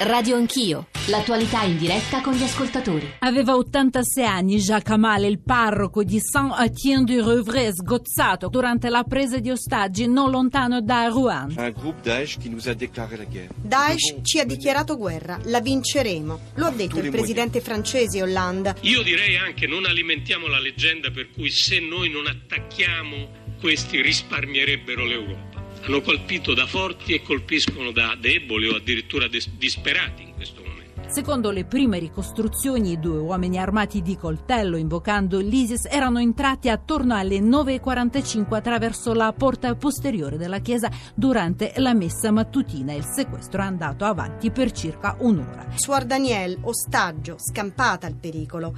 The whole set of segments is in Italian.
Radio Anch'io, l'attualità in diretta con gli ascoltatori. Aveva 86 anni Jacques Amal, il parroco di Saint-Étienne-du-Rouvray, sgozzato durante la presa di ostaggi non lontano da Rouen. Un groupe Daesh qui nous a déclaré la guerre. Daesh ci ha dichiarato guerra, la vinceremo. Lo ha detto il presidente francese Hollande. Io direi anche non alimentiamo la leggenda per cui se noi non attacchiamo questi risparmierebbero l'Europa. Hanno colpito da forti e colpiscono da deboli o addirittura disperati. Secondo le prime ricostruzioni, i due uomini armati di coltello invocando l'ISIS erano entrati attorno alle 9.45 attraverso la porta posteriore della chiesa durante la messa mattutina. Il sequestro è andato avanti per circa un'ora. Suor Daniel, ostaggio, scampata al pericolo.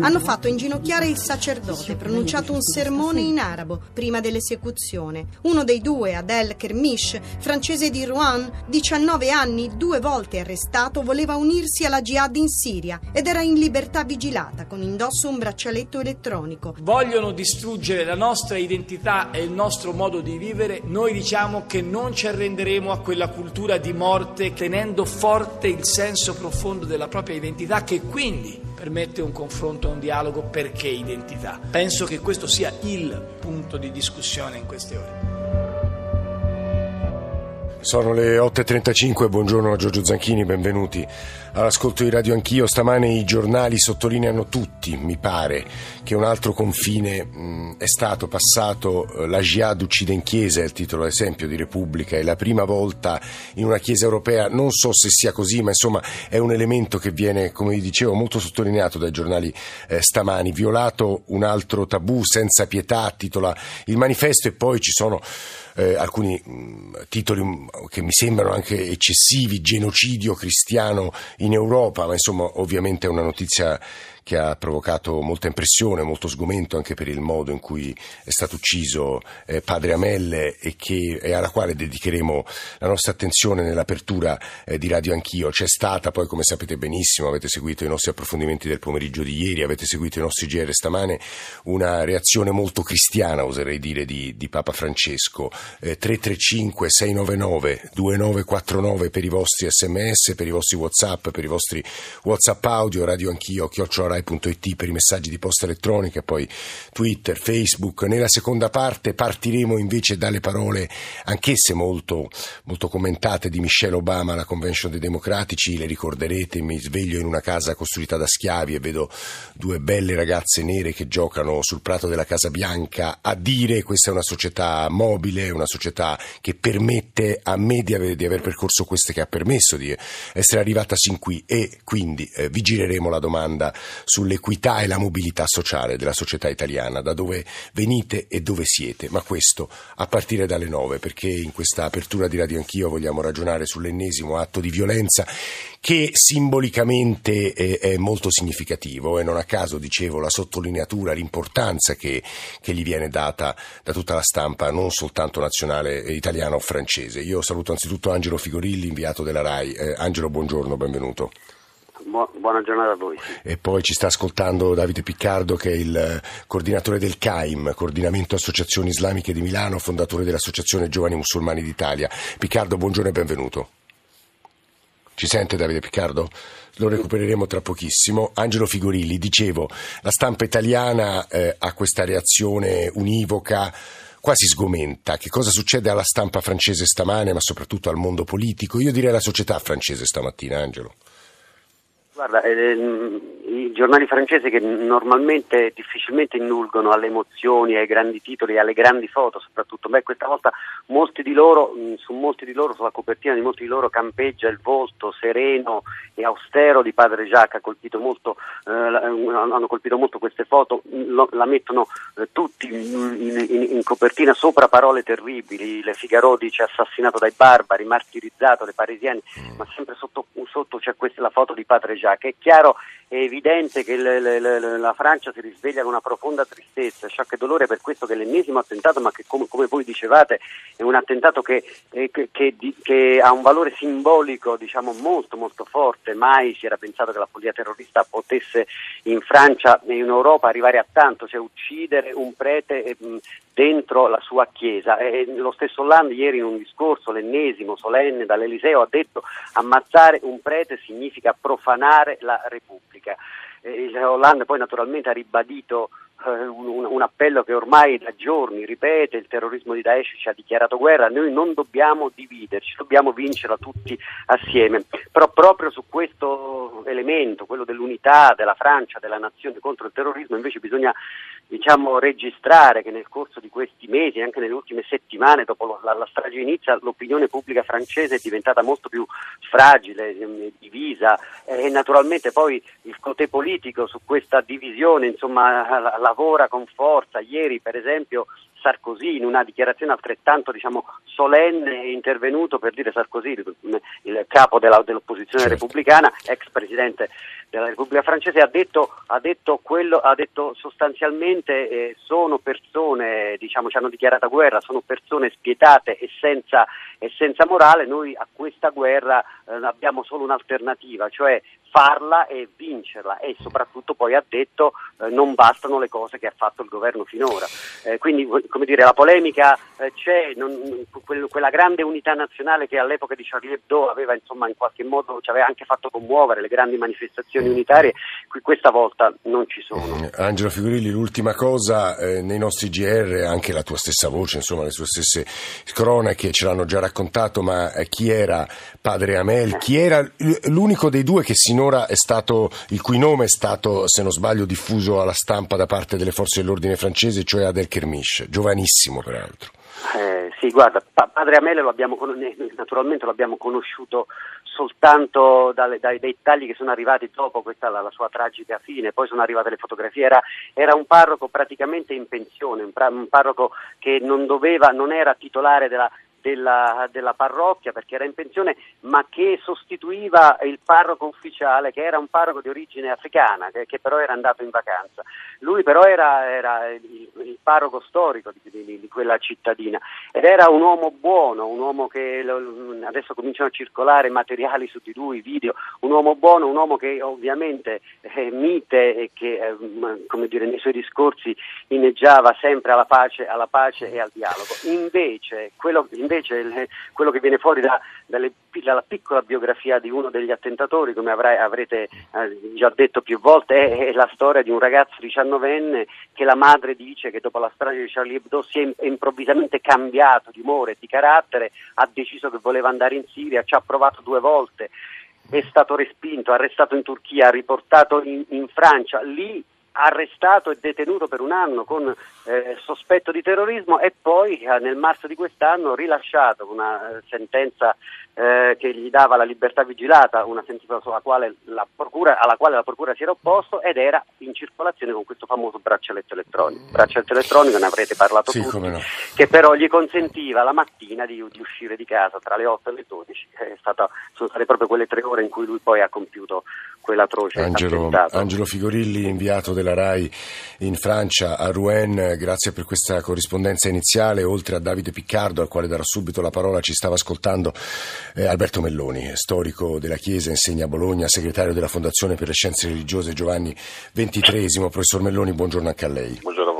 Hanno fatto inginocchiare il sacerdote, pronunciato un sermone in arabo prima dell'esecuzione. Uno dei due, Adel Kermish, francese di Rouen, 19 anni, due volte arrestato, voleva unirsi alla jihad in Siria ed era in libertà vigilata con indosso un braccialetto elettronico. vogliono distruggere la nostra identità e il nostro modo di vivere, noi diciamo che non ci arrenderemo a quella cultura di morte tenendo forte il senso profondo della propria identità che quindi permette un confronto un dialogo perché identità. Penso che questo sia il punto di discussione in queste ore. Sono le 8.35, buongiorno a Giorgio Zanchini, benvenuti all'ascolto di Radio Anch'io. Stamane i giornali sottolineano tutti, mi pare, che un altro confine mh, è stato passato, eh, la jihad uccide in chiesa, è il titolo esempio di Repubblica, è la prima volta in una chiesa europea, non so se sia così, ma insomma è un elemento che viene, come vi dicevo, molto sottolineato dai giornali eh, stamani. Violato un altro tabù senza pietà, titola il manifesto e poi ci sono eh, alcuni mh, titoli mh, che mi sembrano anche eccessivi, genocidio cristiano in Europa, ma insomma ovviamente è una notizia che ha provocato molta impressione, molto sgomento anche per il modo in cui è stato ucciso eh, padre Amelle e, che, e alla quale dedicheremo la nostra attenzione nell'apertura eh, di Radio Anch'io. C'è stata poi, come sapete benissimo, avete seguito i nostri approfondimenti del pomeriggio di ieri, avete seguito i nostri GR stamane, una reazione molto cristiana, oserei dire, di, di Papa Francesco. Eh, 335 699 2949 per i vostri sms, per i vostri whatsapp, per i vostri whatsapp audio, Radio Anch'io, chiocciolarai.it per i messaggi di posta elettronica, poi Twitter, Facebook. Nella seconda parte partiremo invece dalle parole, anch'esse molto, molto commentate, di Michelle Obama alla Convention dei Democratici. Le ricorderete, mi sveglio in una casa costruita da schiavi e vedo due belle ragazze nere che giocano sul prato della Casa Bianca a dire questa è una società mobile, una società che permette a me di aver, di aver percorso queste che ha permesso di essere arrivata sin qui e quindi eh, vi gireremo la domanda sull'equità e la mobilità sociale della società italiana, da dove venite e dove siete, ma questo a partire dalle nove, perché in questa apertura di Radio Anch'io vogliamo ragionare sull'ennesimo atto di violenza che simbolicamente è, è molto significativo e non a caso dicevo la sottolineatura, l'importanza che, che gli viene data da tutta la stampa, non soltanto nazionale, eh, italiana o francese. Io saluto anzitutto Angelo Figorilli, inviato della RAI. Eh, Angelo, buongiorno, benvenuto. Bu- buona giornata a voi. E poi ci sta ascoltando Davide Piccardo che è il coordinatore del CAIM, Coordinamento Associazioni Islamiche di Milano, fondatore dell'Associazione Giovani Musulmani d'Italia. Piccardo, buongiorno e benvenuto. Ci sente Davide Piccardo? Lo recupereremo tra pochissimo. Angelo Figorilli, dicevo, la stampa italiana eh, ha questa reazione univoca quasi sgomenta. Che cosa succede alla stampa francese stamane, ma soprattutto al mondo politico? Io direi alla società francese stamattina, Angelo. Guarda, ehm, i giornali francesi che normalmente difficilmente indulgono alle emozioni, ai grandi titoli, alle grandi foto soprattutto, beh questa volta molti di loro, mh, su molti di loro, sulla copertina di molti di loro campeggia il volto sereno e austero di padre Jacques, ha colpito molto, eh, la- hanno colpito molto queste foto, mh, lo- la mettono eh, tutti in, in- in copertina sopra parole terribili, le Figaro dice assassinato dai barbari, martirizzato, le parisienne, ma sempre sotto, sotto c'è questa, la foto di padre Jacques. È chiaro è evidente che le, le, le, la Francia si risveglia con una profonda tristezza, sciocco e dolore per questo che è l'ennesimo attentato, ma che come, come voi dicevate è un attentato che, eh, che, che, che, ha un valore simbolico diciamo, molto molto forte, mai si era pensato che la follia terrorista potesse in Francia e in Europa arrivare a tanto, cioè uccidere un prete eh, dentro la sua chiesa. E lo stesso Hollande ieri in un discorso, l'ennesimo, solenne dall'Eliseo, ha detto ammazzare un prete significa profanare la Repubblica. Eh, Hollande poi naturalmente ha ribadito eh, un, appello che ormai da giorni ripete, il terrorismo di Daesh ci ha dichiarato guerra, noi non dobbiamo dividerci, dobbiamo vincerla tutti assieme. Però proprio su questo elemento, quello dell'unità della Francia, della nazione contro il terrorismo, invece bisogna diciamo, registrare che nel corso di questi mesi, anche nelle ultime settimane, dopo la, la strage inizia, l'opinione pubblica francese è diventata molto più fragile, ehm, divisa e naturalmente poi il cote politico su questa divisione insomma, lavora con forza. Ieri per esempio Sarkozy in una dichiarazione altrettanto diciamo, solenne è intervenuto per dire Sarkozy, il capo della, dell'opposizione certo. repubblicana, ex presidente della Repubblica Francese, ha detto, ha detto, quello, ha detto sostanzialmente eh, sono persone, diciamo, ci hanno dichiarato guerra, sono persone spietate e senza, e senza morale, noi a questa guerra eh, abbiamo solo un'alternativa, cioè farla e vincerla e soprattutto poi ha detto eh, non bastano le cose che ha fatto il governo finora. Eh, quindi come dire, la polemica eh, c'è, non, quel, quella grande unità nazionale che all'epoca di Charlie Hebdo aveva insomma in qualche modo ci aveva anche fatto commuovere le grandi manifestazioni unitarie, qui questa volta non ci sono. Eh, Angelo Figurilli, l'ultima cosa, eh, nei nostri GR anche la tua stessa voce, insomma le sue stesse cronache ce l'hanno già raccontato, ma eh, chi era padre Amel, chi era l'unico dei due che si finora è stato, il cui nome è stato, se non sbaglio, diffuso alla stampa da parte delle forze dell'ordine francese, cioè Adel Kermish, giovanissimo peraltro. Eh, sì, guarda, padre Amele lo abbiamo, naturalmente lo abbiamo conosciuto soltanto dalle, dai dettagli che sono arrivati dopo questa la, la, sua tragica fine, poi sono arrivate le fotografie, era, era un parroco praticamente in pensione, un parroco che non, doveva, non era titolare della, della, della, parrocchia perché era in pensione, ma che sostituiva il parroco ufficiale che era un parroco di origine africana, che, che però era andato in vacanza. Lui però era, era il, il, parroco storico di, di, di, quella cittadina ed era un uomo buono, un uomo che adesso cominciano a circolare materiali su di lui, video, un uomo buono, un uomo che ovviamente eh, mite e che eh, dire, nei suoi discorsi inneggiava sempre alla pace, alla pace e al dialogo. Invece quello, invece quello che viene fuori da, dalle, dalla piccola biografia di uno degli attentatori, come avrai, avrete eh, già detto più volte, è, è, la storia di un ragazzo diciannovenne che la madre dice che dopo la strage di Charlie Hebdo si è improvvisamente cambiato di umore e di carattere, ha deciso che voleva andare in Siria, ci ha provato due volte è stato respinto, arrestato in Turchia, riportato in, in Francia, lì arrestato e detenuto per un anno con eh, sospetto di terrorismo e poi eh, nel marzo di quest'anno rilasciato con una eh, sentenza eh, che gli dava la libertà vigilata, una sentenza quale procura, alla quale la procura si era opposto ed era in circolazione con questo famoso braccialetto elettronico. Braccialetto elettronico, ne avrete parlato sì, tutti, no. che però gli consentiva la mattina di, di, uscire di casa tra le 8 e le 12. Stata, sono state proprio quelle tre ore in cui lui poi ha compiuto quell'atroce Angelo, attentato. Angelo Figorilli, inviato della RAI in Francia a Rouen, grazie per questa corrispondenza iniziale, oltre a Davide Piccardo al quale darò subito la parola, ci stava ascoltando eh, Alberto Melloni, storico della Chiesa, insegna a Bologna, segretario della Fondazione per le Scienze Religiose Giovanni XXIII. Professor Melloni, buongiorno anche a lei. Buongiorno a voi.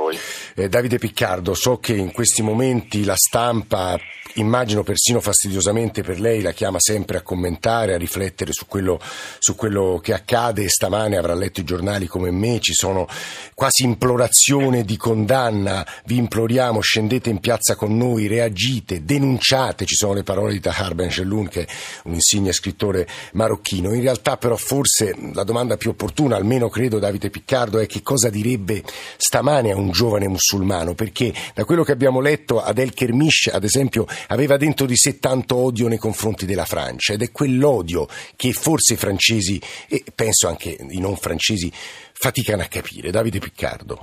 Eh, Davide Piccardo, so che in questi momenti la stampa immagino persino fastidiosamente per lei, la chiama sempre a commentare, a riflettere su quello, su quello che accade. Stamane avrà letto i giornali come me, ci sono quasi implorazioni di condanna. Vi imploriamo, scendete in piazza con noi, reagite, denunciate. Ci sono le parole di Tahar Ben Jelloun, che è un insigne scrittore marocchino. In realtà, però, forse la domanda più opportuna, almeno credo Davide Piccardo, è che cosa direbbe stamane a un giovane musulmano? Perché da quello che abbiamo letto, Adel Kermish, ad esempio, aveva dentro di sé tanto odio nei confronti della Francia ed è quell'odio che forse i francesi e penso anche i non francesi faticano a capire. Davide Piccardo.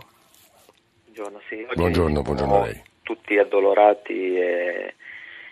Buongiorno, sì. buongiorno, buongiorno a lei. Tutti addolorati e,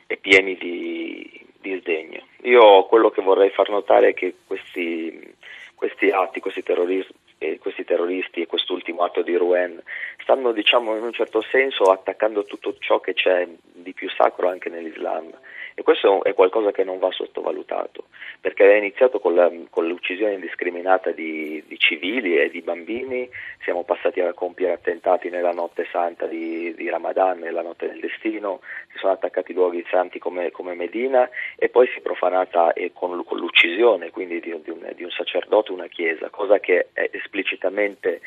e pieni di, di sdegno. Io quello che vorrei far notare è che questi questi atti, questi terroristi, eh, questi terroristi e quest'ultimo atto di Rouen stanno diciamo in un certo senso attaccando tutto ciò che c'è di più sacro anche nell'Islam e questo è qualcosa che non va sottovalutato, perché è iniziato con, la, con l'uccisione indiscriminata di, di, civili e di bambini, siamo passati a compiere attentati nella notte santa di, di Ramadan, nella notte del destino, si sono attaccati luoghi santi come, come Medina e poi si è profanata con, con l'uccisione quindi di, di, un, di, un, sacerdote una chiesa, cosa che è esplicitamente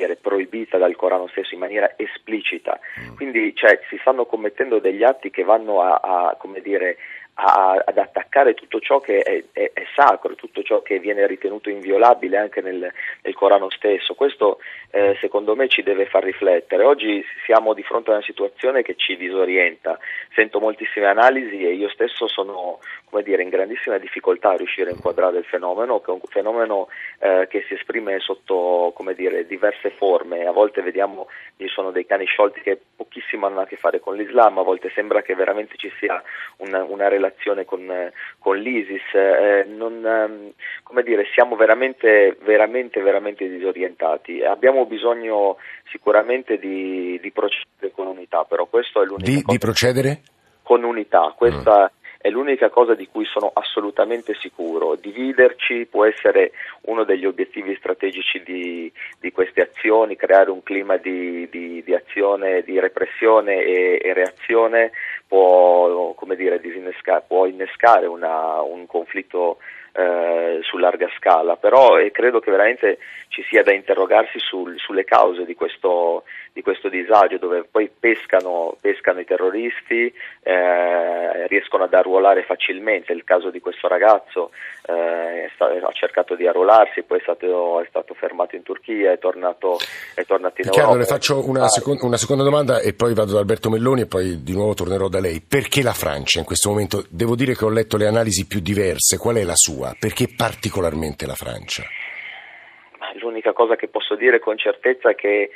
dire, proibita dal Corano stesso in maniera esplicita. Mm. Quindi cioè, si stanno commettendo degli atti che vanno a, a come dire, dire, a, ad attaccare tutto ciò che è, è, è, sacro, tutto ciò che viene ritenuto inviolabile anche nel, nel Corano stesso. Questo eh, secondo me ci deve far riflettere. Oggi siamo di fronte a una situazione che ci disorienta, sento moltissime analisi e io stesso sono dire, in grandissima difficoltà a riuscire a inquadrare il fenomeno, che è un fenomeno eh, che si esprime sotto dire, diverse forme. A volte vediamo ci sono dei cani sciolti che pochissimo hanno a che fare con l'Islam, a volte sembra che veramente ci sia una, una relazione con, con l'ISIS. Eh, non, ehm, come dire, siamo veramente, veramente, veramente disorientati. Abbiamo bisogno sicuramente di, di procedere con unità, però questo è l'unica di. Di procedere? Con unità, questa mm. È l'unica cosa di cui sono assolutamente sicuro. Dividerci può essere uno degli obiettivi strategici di, di queste azioni, creare un clima di, di, di azione, di repressione e, e reazione può, dire, può innescare una, un conflitto eh, su larga scala, però eh, credo che veramente ci sia da interrogarsi sul, sulle cause di questo, di questo, disagio, dove poi pescano, pescano i terroristi, eh, riescono ad arruolare facilmente. Il caso di questo ragazzo eh, sta, ha cercato di arruolarsi, poi è stato, è stato fermato in Turchia, è tornato, è tornato in Riccardo, Europa. le faccio una, seconda, una seconda domanda e poi vado da Alberto Melloni e poi di nuovo tornerò da lei. Perché la Francia in questo momento? Devo dire che ho letto le analisi più diverse. Qual è la sua? Sua? Perché particolarmente la Francia? L'unica cosa che posso dire con certezza è che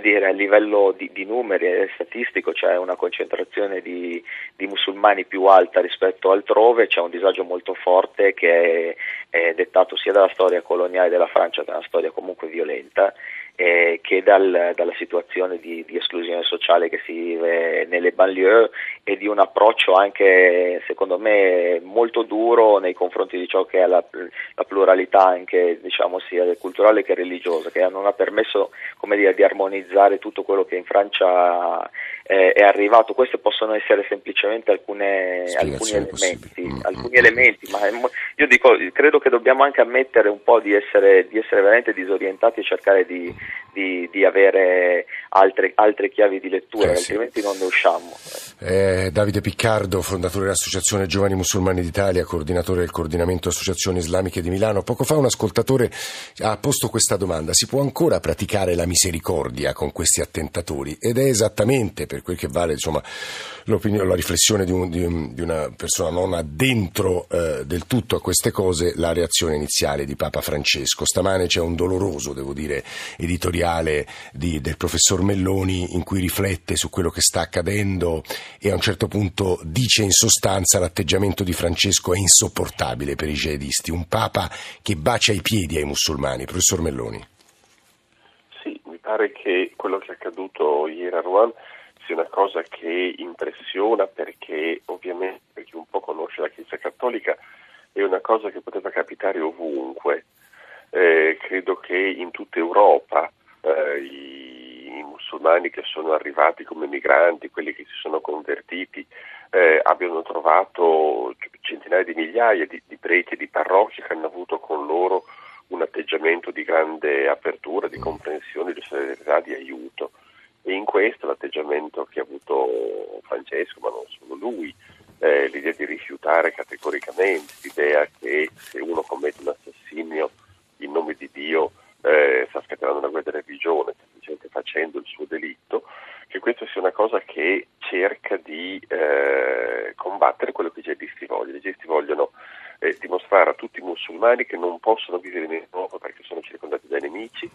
dire, a livello di, di numeri e statistico c'è una concentrazione di, di, musulmani più alta rispetto altrove, c'è un disagio molto forte che è, è dettato sia dalla storia coloniale della Francia che da una storia comunque violenta eh, che dal, dalla situazione di, di, esclusione sociale che si vive nelle banlieue e di un approccio anche secondo me molto duro nei confronti di ciò che è la, la pluralità anche diciamo sia culturale che religiosa che non ha permesso come dire, di armonizzare tutto quello che in Francia eh, è arrivato. Queste possono essere semplicemente alcune, alcuni, elementi, mm, alcuni mm, elementi, ma io dico, credo che dobbiamo anche ammettere un po' di essere, di essere veramente disorientati e cercare di, di, di avere altre, altre, chiavi di lettura, eh, altrimenti sì. non ne usciamo. Eh, Davide Piccardo, fondatore dell'Associazione Giovani Musulmani d'Italia, coordinatore del coordinamento Associazioni Islamiche di Milano. Poco fa un ascoltatore ha posto questa domanda: si può ancora praticare la misericordia con questi attentatori? Ed è esattamente per quel che vale insomma, la riflessione di, un, di, un, di, una persona non addentro eh, del tutto a queste cose la reazione iniziale di Papa Francesco. Stamane c'è un doloroso, devo dire, editoriale di, del professor Melloni in cui riflette su quello che sta accadendo e a un certo punto dice in sostanza l'atteggiamento di Francesco è insopportabile per i jihadisti, un Papa che bacia i piedi ai musulmani. Professor Melloni. Sì, mi pare che quello che è accaduto ieri a Rouen sia una cosa che impressiona perché ovviamente per chi un po' conosce la Chiesa Cattolica è una cosa che poteva capitare ovunque. Eh, credo che in tutta Europa eh, i, i, musulmani che sono arrivati come migranti, quelli che si sono convertiti, eh, abbiano trovato centinaia di migliaia di, di preti e di parrocchie che hanno avuto con loro un atteggiamento di grande apertura, di comprensione, di solidarietà, di aiuto. E in questo l'atteggiamento che ha avuto Francesco, ma non solo lui, eh, l'idea di rifiutare categoricamente, l'idea che se uno commette un assassinio in nome di Dio scatenando una guerra di religione, semplicemente facendo il suo delitto, che questa sia una cosa che cerca di eh, combattere quello che i jihadisti vogliono. I jihadisti vogliono eh, dimostrare a tutti i musulmani che non possono vivere in Europa perché sono circondati da nemici,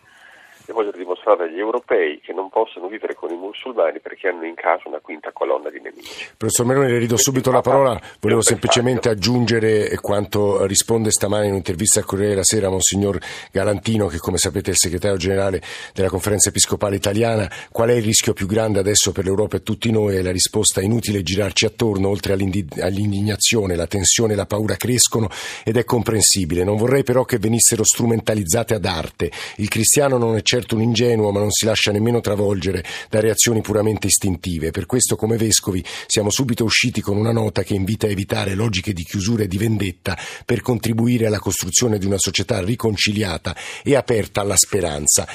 e vogliono dimostrare agli europei che non possono vivere con i musulmani perché hanno in casa una quinta colonna di nemici. Professor Meloni, le ridò subito la parola, volevo semplicemente aggiungere quanto risponde stamani in un'intervista al Corriere della Sera Monsignor Galantino, che come sapete è il segretario generale della Conferenza Episcopale Italiana, qual è il rischio più grande adesso per l'Europa e tutti noi? E la risposta è inutile girarci attorno, oltre all'indignazione, la tensione e la paura crescono ed è comprensibile. Non vorrei però che venissero strumentalizzate ad arte. Il cristiano non è certo un ingenuo, ma non si lascia nemmeno travolgere da reazioni puramente istintive. Per questo, come vescovi, siamo subito usciti con una nota che invita a evitare logiche di chiusura e di vendetta per contribuire alla costruzione di una società riconciliata e aperta alla speranza.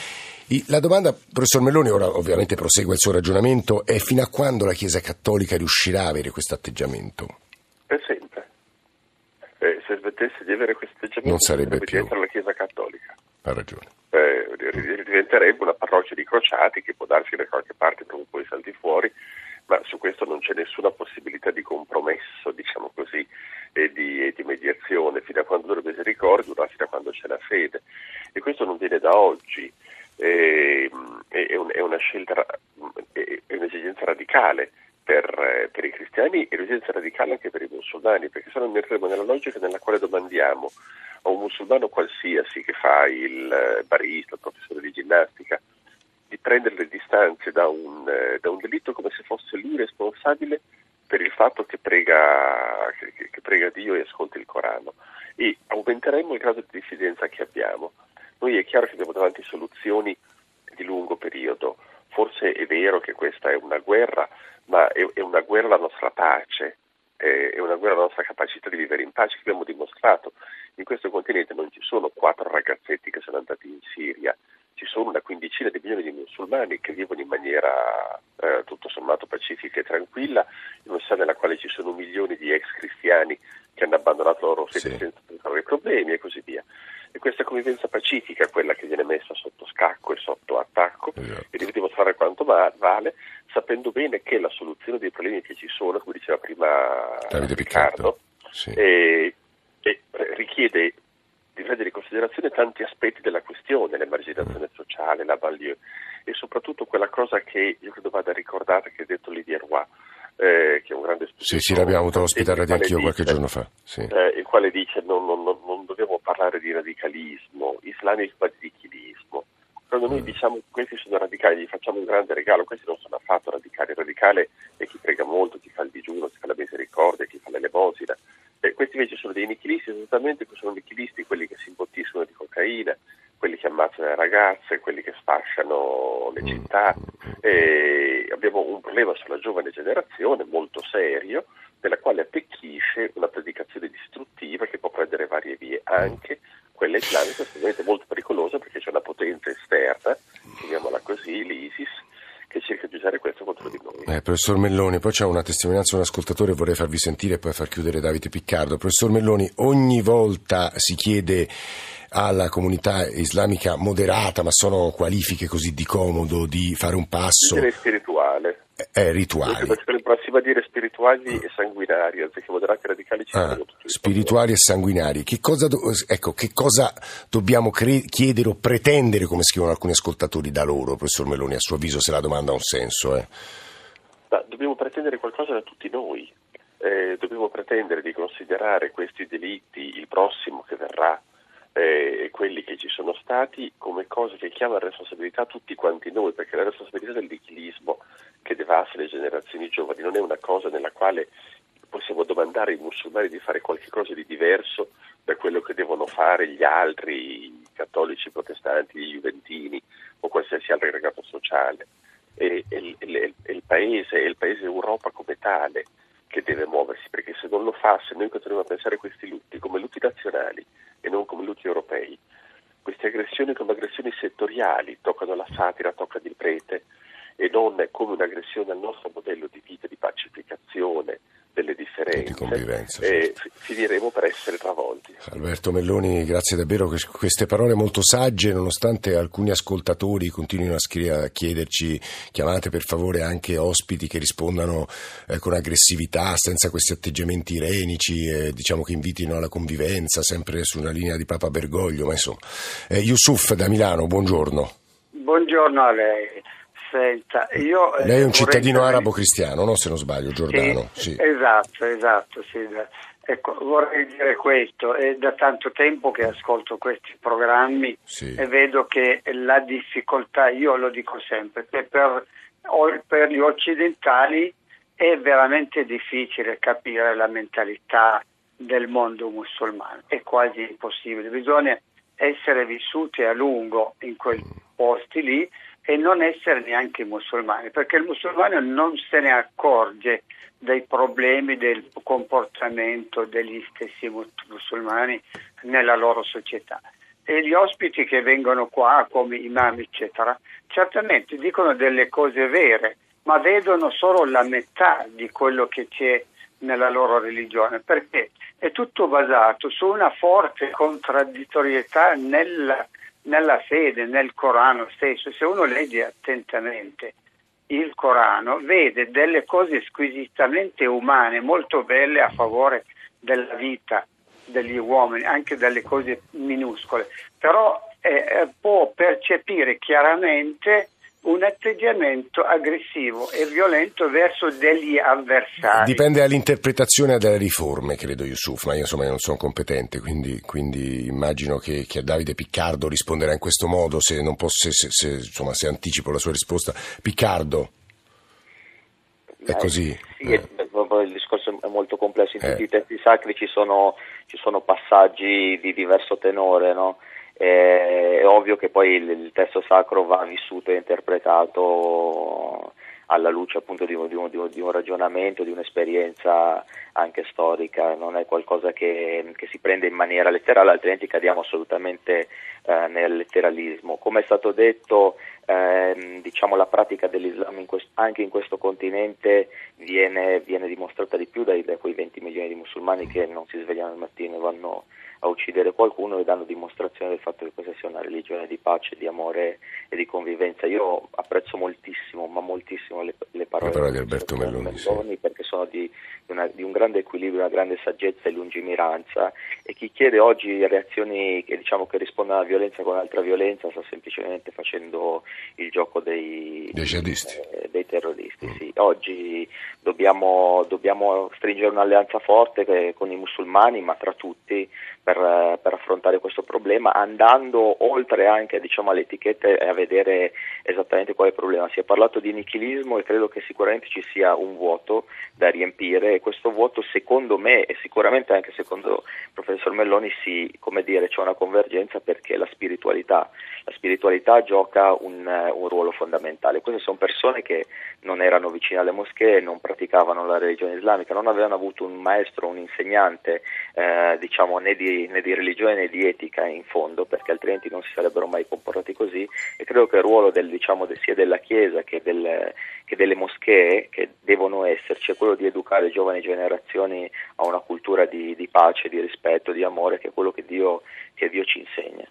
La domanda, professor Melloni, ora ovviamente prosegue il suo ragionamento, è fino a quando la Chiesa Cattolica riuscirà a avere questo atteggiamento? Per sempre. Eh, se smettesse di avere questo atteggiamento non sarebbe più la Chiesa Cattolica. Ha ragione. Eh, diventerebbe una parrocchia di crociati che può darsi da qualche parte prima o poi salti fuori, ma su questo non c'è nessuna possibilità di compromesso, diciamo così, e di, e di mediazione, fino a quando dura misericordia, fino a quando c'è la fede. E questo non viene da oggi. È, è una scelta, è un'esigenza radicale per, per, i cristiani e un'esigenza radicale anche per i musulmani, perché se no entreremo nella logica nella quale domandiamo a un musulmano qualsiasi che fa il barista, il professore di ginnastica, di prendere le distanze da un, da un delitto come se fosse lui responsabile per il fatto che prega, che, che prega Dio e ascolta il Corano e aumenteremo il grado di diffidenza che abbiamo. Noi è chiaro che abbiamo davanti soluzioni forse è vero che questa è una guerra, ma è, è una guerra alla nostra pace, è una guerra alla nostra capacità di vivere in pace che abbiamo dimostrato. In questo continente non ci sono quattro ragazzetti che sono andati in Siria, ci sono una quindicina di milioni di musulmani che vivono in maniera eh, tutto sommato pacifica e tranquilla, in una società nella quale ci sono milioni di ex cristiani che hanno abbandonato la loro fede sì. senza ai problemi e così via. E questa convivenza pacifica è quella che viene messa sotto scacco e sotto attacco esatto. e deve dimostrare quanto vale, sapendo bene che la soluzione dei problemi che ci sono, come diceva prima Davide Riccardo, sì. eh, eh, richiede di prendere in considerazione tanti aspetti della questione, l'emarginazione mm. sociale, la banlieue e soprattutto quella cosa che io credo vada ricordata che ha detto Lidia Roy, eh, che è un grande Sì, sì, l'abbiamo avuto ospitare anch'io qualche giorno fa. Sì. Eh, il quale dice non, non, non, dobbiamo parlare di radicalismo islamico ma di nichilismo. Quando noi mm. diciamo questi sono radicali, gli facciamo un grande regalo, questi non sono affatto radicali. Il radicale è chi prega molto, chi fa il digiuno, chi fa la misericordia, chi fa l'elemosina. Eh, questi invece sono dei nichilisti, esattamente sono nichilisti quelli che si imbottiscono di cocaina, quelli che ammazzano le ragazze, quelli che sfasciano le città. E abbiamo un problema sulla giovane generazione molto serio, nella quale attecchisce una predicazione distruttiva che può prendere varie vie, anche quella islamica, è molto pericolosa perché c'è una potenza esterna, chiamiamola così, l'ISIS, che cerca di usare questo contro di noi. Eh, professor Melloni, poi c'è una testimonianza di un ascoltatore, vorrei farvi sentire e poi far chiudere Davide Piccardo. Professor Melloni, ogni volta si chiede alla comunità islamica moderata, ma sono qualifiche così di comodo, di fare un passo. Spirituale. Eh, rituali. Per prossima dire spirituali e sanguinari, anziché moderati radicali ci ah, Spirituali e sanguinari. Che cosa, do- ecco, che cosa dobbiamo cre- chiedere o pretendere, come scrivono alcuni ascoltatori, da loro, professor Meloni? A suo avviso, se la domanda ha un senso. Eh? Ma dobbiamo pretendere qualcosa da tutti noi. Eh, dobbiamo pretendere di considerare questi delitti, il prossimo che verrà, eh, quelli che ci sono stati come cose che chiamano a responsabilità tutti quanti noi, perché la responsabilità del nichilismo che devasta le generazioni giovani non è una cosa nella quale possiamo domandare ai musulmani di fare qualcosa di diverso da quello che devono fare gli altri, i cattolici, i protestanti, i juventini o qualsiasi altro aggregato sociale. È, è, è, è il paese, è il paese Europa come tale che deve muoversi, perché se non lo fa, se noi continuiamo a pensare a questi lutti come lutti nazionali, e non come lutti europei. Queste aggressioni come aggressioni settoriali toccano la satira, toccano il prete e non come un'aggressione al nostro modello di vita, di pacificazione, delle differenze, e sì. finiremo per essere travolti. Alberto Melloni, grazie davvero per queste parole molto sagge, nonostante alcuni ascoltatori continuino a, scrivere, a chiederci, chiamate per favore anche ospiti che rispondano eh, con aggressività, senza questi atteggiamenti irenici, eh, diciamo che invitino alla convivenza, sempre su una linea di Papa Bergoglio, ma insomma. Eh, Yusuf da Milano, buongiorno. buongiorno a lei. Senta, io, lei è un cittadino arabo cristiano, no? Se non sbaglio, Giordano. Sì, sì. Esatto, esatto. Sì. Ecco, vorrei dire questo, è da tanto tempo che ascolto questi programmi e vedo che la difficoltà, io lo dico sempre, che per, per gli occidentali è veramente difficile capire la mentalità del mondo musulmano, è quasi impossibile, bisogna essere vissuti a lungo in quei posti lì e non essere neanche musulmani, perché il musulmano non se ne accorge dei problemi del comportamento degli stessi musulmani nella loro società. E gli ospiti che vengono qua, come imam, eccetera, certamente dicono delle cose vere, ma vedono solo la metà di quello che c'è nella loro religione, perché è tutto basato su una forte contraddittorietà nella nella fede, nel Corano stesso, se uno legge attentamente il Corano, vede delle cose squisitamente umane, molto belle a favore della vita degli uomini, anche delle cose minuscole, però eh, può percepire chiaramente un atteggiamento aggressivo e violento verso degli avversari. Dipende dall'interpretazione delle riforme, credo Yusuf, ma io insomma non sono competente, quindi, quindi immagino che, che, Davide Piccardo risponderà in questo modo, se, posso, se, se, insomma, se anticipo la sua risposta. Piccardo, è eh, così? Sì, eh. il discorso è molto complesso, in tutti eh. i testi sacri ci sono, ci sono passaggi di diverso tenore, no? È ovvio che poi il, il testo sacro va vissuto e interpretato alla luce appunto di un, di, un, di un, ragionamento, di un'esperienza anche storica, non è qualcosa che, che, si prende in maniera letterale, altrimenti cadiamo assolutamente eh, nel letteralismo. Come è stato detto, eh, diciamo, la pratica dell'Islam in quest- anche in questo continente viene, viene dimostrata di più dai, da quei 20 milioni di musulmani che non si svegliano al mattino e vanno a uccidere qualcuno e danno dimostrazione del fatto che questa sia una religione di pace, di amore e di convivenza. Io apprezzo moltissimo, ma moltissimo le, le parole, le parole di Alberto Melloni, sì. perché sono di, una, di, un grande equilibrio, una grande saggezza e lungimiranza e chi chiede oggi reazioni che, diciamo, che rispondono alla violenza con altra violenza sta semplicemente facendo il gioco dei, dei, eh, dei terroristi. Mm. Sì. Oggi dobbiamo, dobbiamo stringere un'alleanza forte con i musulmani, ma tra tutti per, per, affrontare questo problema andando oltre anche diciamo, alle etichette e a vedere esattamente qual è il problema. Si è parlato di nichilismo e credo che sicuramente ci sia un vuoto da riempire e questo vuoto secondo me e sicuramente anche secondo il professor Melloni si, dire, c'è una convergenza perché la spiritualità, la spiritualità gioca un, un ruolo fondamentale. Queste sono persone che non erano vicine alle moschee, non praticavano la religione islamica, non avevano avuto un maestro, un insegnante eh, diciamo né di né di religione né di etica in fondo, perché altrimenti non si sarebbero mai comportati così e credo che il ruolo del, diciamo, sia della Chiesa che, del, che, delle moschee che devono esserci è quello di educare giovani generazioni a una cultura di, di pace, di rispetto, di amore, che è quello che Dio, che Dio ci insegna.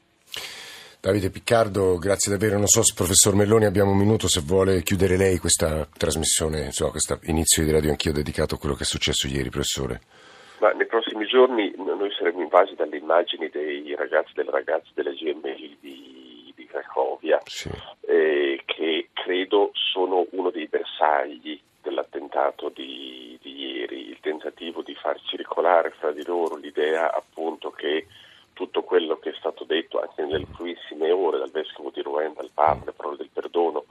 Davide Piccardo, grazie davvero. Non so se professor Melloni abbiamo un minuto se vuole chiudere lei questa trasmissione, insomma, questo inizio di radio anch'io dedicato a quello che è successo ieri, professore. Ma nei prossimi giorni noi saremo invasi dalle immagini dei ragazzi e delle ragazze delle GML di, di Cracovia, sì. eh, che credo sono uno dei bersagli dell'attentato di, di, ieri, il tentativo di far circolare fra di loro l'idea appunto che tutto quello che è stato detto anche nelle primissime ore dal vescovo di Rouen, dal Papa, le parole del perdono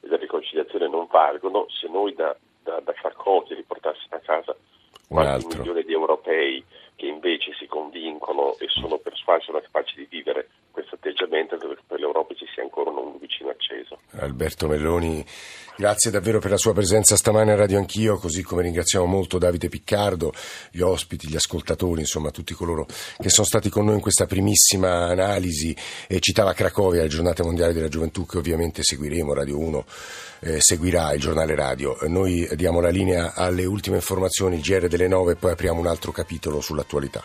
e della riconciliazione non valgono se noi da, da, da Cracovia riportassimo a casa un altro. milioni di europei che invece si convincono e sono persuasi, sono capaci di vivere questo atteggiamento dove per l'Europa ci sia ancora un vicino acceso. Alberto Melloni, grazie davvero per la sua presenza stamane a Radio Anch'io, così come ringraziamo molto Davide Piccardo, gli ospiti, gli ascoltatori, insomma tutti coloro che sono stati con noi in questa primissima analisi. E citava Cracovia, la giornata mondiale della gioventù che ovviamente seguiremo, Radio 1 eh, seguirà il giornale radio. Noi diamo la linea alle ultime informazioni, il GR delle 9 e poi apriamo un altro capitolo sull'attualità.